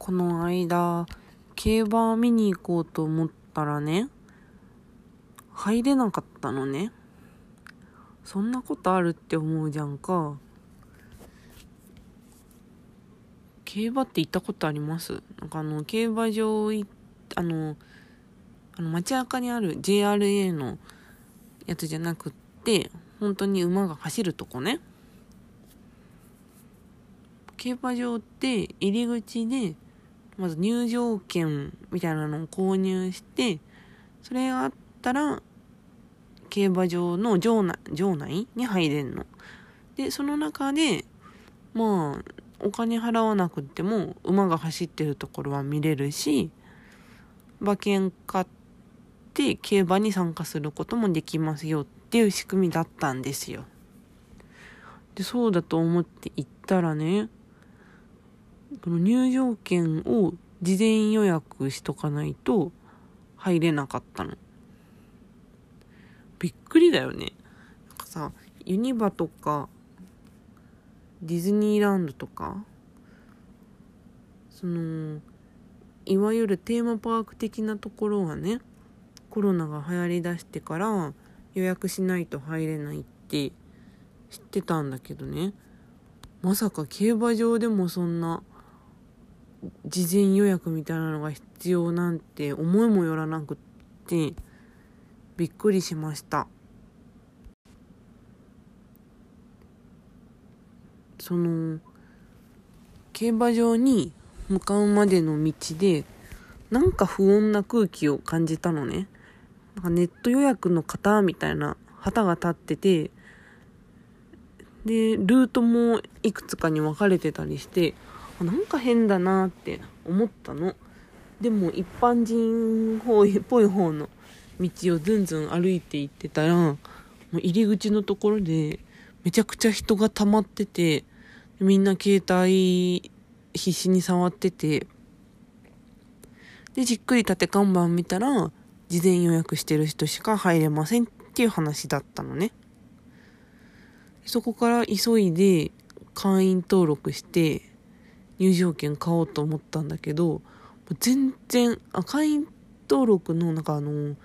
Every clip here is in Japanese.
この間、競馬見に行こうと思ったらね、入れなかったのね。そんなことあるって思うじゃんか。競馬って行ったことあります？なんかあの、競馬場い、あの、あの街中にある JRA のやつじゃなくって、本当に馬が走るとこね。競馬場って入り口で、まず入場券みたいなのを購入して、それがあったら、競馬場の場内、場内に入れんの。で、その中で、まあ、お金払わなくても馬が走ってるところは見れるし、馬券買って競馬に参加することもできますよっていう仕組みだったんですよ。で、そうだと思って行ったらね、この入場券を事前予約しとかないと入れなかったの。びっくりだよね。なんかさ、ユニバとか、ディズニーランドとか、その、いわゆるテーマパーク的なところはね、コロナが流行りだしてから予約しないと入れないって知ってたんだけどね。まさか競馬場でもそんな事前予約みたいなのが必要なんて思いもよらなくってびっくりしました。その競馬場に向かうまでの道でなんか不穏な空気を感じたのね。なんかネット予約の方みたいな旗が立っててでルートもいくつかに分かれてたりしてなんか変だなって思ったの。でも一般人っぽい方の道をずんずん歩いて行ってたらもう入り口のところでめちゃくちゃ人が溜まっててみんな携帯必死に触っててでじっくり立て看板見たら事前予約してる人しか入れませんっていう話だったのね。そこから急いで会員登録して入場券買おうと思ったんだけど全然あ会員登録のなんかあの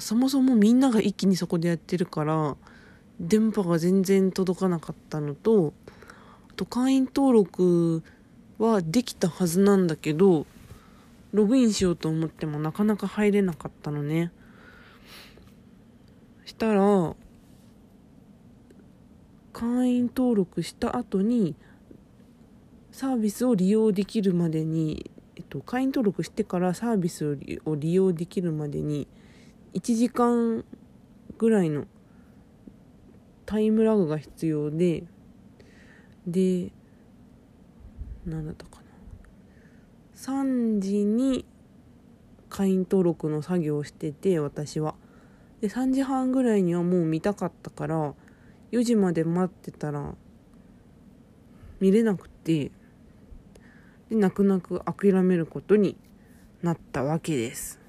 そもそもみんなが一気にそこでやってるから電波が全然届かなかったのとあと会員登録はできたはずなんだけどログインしようと思ってもなかなか入れなかったのね。したら会員登録した後にサービスを利用できるまでに、えっと、会員登録してからサービスを利用できるまでに1時間ぐらいのタイムラグが必要でで何だったかな。3時に会員登録の作業をしてて私は。で3時半ぐらいにはもう見たかったから4時まで待ってたら見れなくて。で泣く泣く諦めることになったわけです。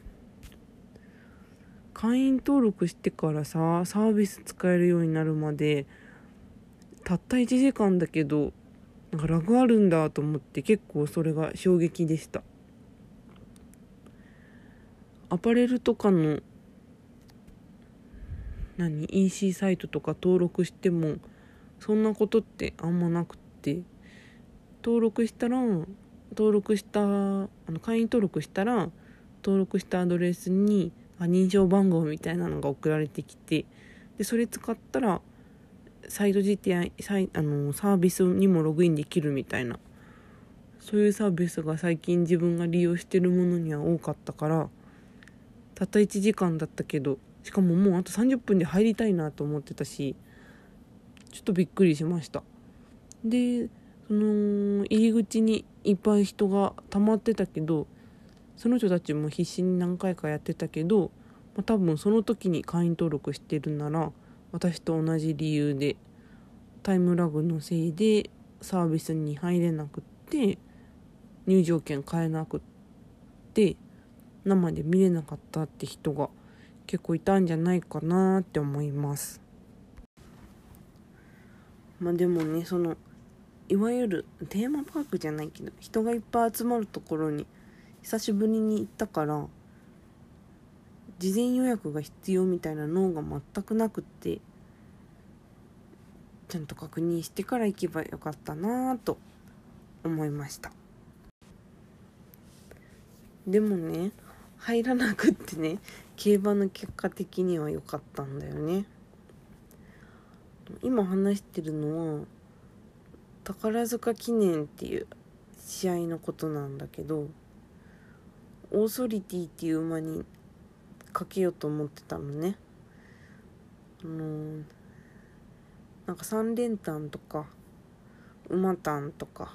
会員登録してからさサービス使えるようになるまでたった1時間だけどなんかラグあるんだと思って結構それが衝撃でした。アパレルとかの何 EC サイトとか登録してもそんなことってあんまなくって登録したら登録したあの会員登録したら登録したアドレスに認証番号みたいなのが送られてきてでそれ使ったらサイト自体サイあのサービスにもログインできるみたいな。そういうサービスが最近自分が利用してるものには多かったからたった1時間だったけどしかももうあと30分で入りたいなと思ってたしちょっとびっくりしました。でその入り口にいっぱい人が溜まってたけどその人たちも必死に何回かやってたけど、まあ、多分その時に会員登録してるなら私と同じ理由でタイムラグのせいでサービスに入れなくって入場券買えなくって生で見れなかったって人が結構いたんじゃないかなって思います。まあでもねそのいわゆるテーマパークじゃないけど人がいっぱい集まるところに久しぶりに行ったから事前予約が必要みたいな脳が全くなくってちゃんと確認してから行けばよかったなぁと思いました。でもね入らなくってね競馬の結果的には良かったんだよね。今話してるのは宝塚記念っていう試合のことなんだけどオーソリティっていう馬にかけようと思ってたのね。あのー、なんか3連単とか馬単とか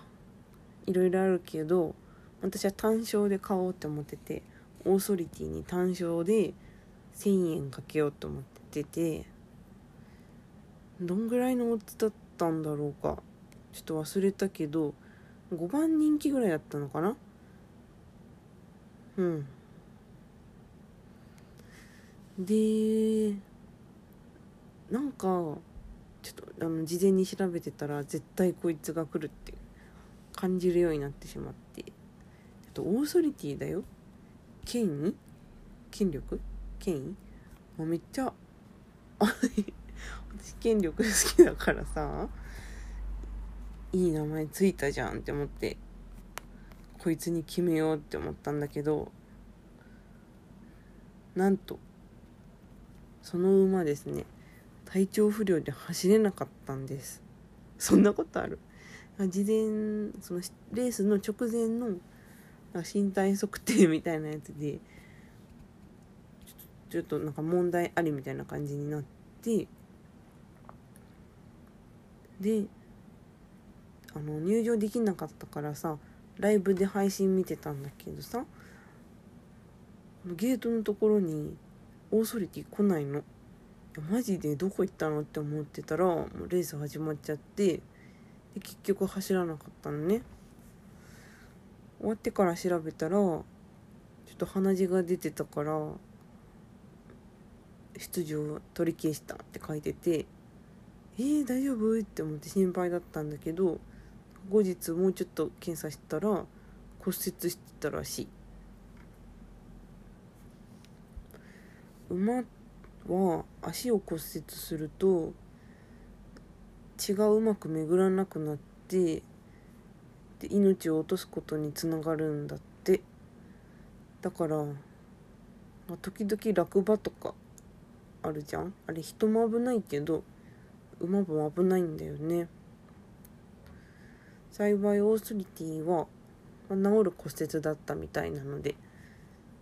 いろいろあるけど私は単勝で買おうって思っててオーソリティに単勝で1,000円かけようと思っててどんぐらいのオッズだったんだろうか。ちょっと忘れたけど5番人気ぐらいだったのかな？うん。でなんかちょっとあの事前に調べてたら絶対こいつが来るって感じるようになってしまって。ちょっとオーソリティだよ。権威？権力？権威？もうめっちゃ私権力好きだからさ。いい名前ついたじゃんって思ってこいつに決めようって思ったんだけどなんとその馬ですね体調不良で走れなかったんです。そんなことある？事前そのレースの直前の身体測定みたいなやつでちょっとなんか問題ありみたいな感じになってであの入場できなかったからさライブで配信見てたんだけどさゲートのところにオーソリティ来ないの。マジで？どこ行ったのって思ってたらもうレース始まっちゃってで結局走らなかったのね。終わってから調べたらちょっと鼻血が出てたから出場取り消したって書いててえー、大丈夫？って思って心配だったんだけど後日もうちょっと検査したら骨折してたらしい。馬は足を骨折すると血がうまく巡らなくなってで命を落とすことにつながるんだって。だから、時々落馬とかあるじゃん。あれ人も危ないけど馬も危ないんだよね。幸いオーソリティは、治る骨折だったみたいなので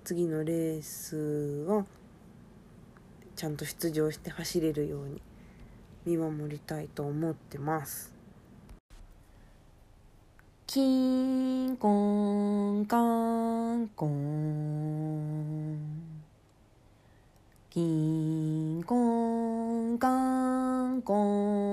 次のレースはちゃんと出場して走れるように見守りたいと思ってます。キンコンカンコンキンコンカンコン。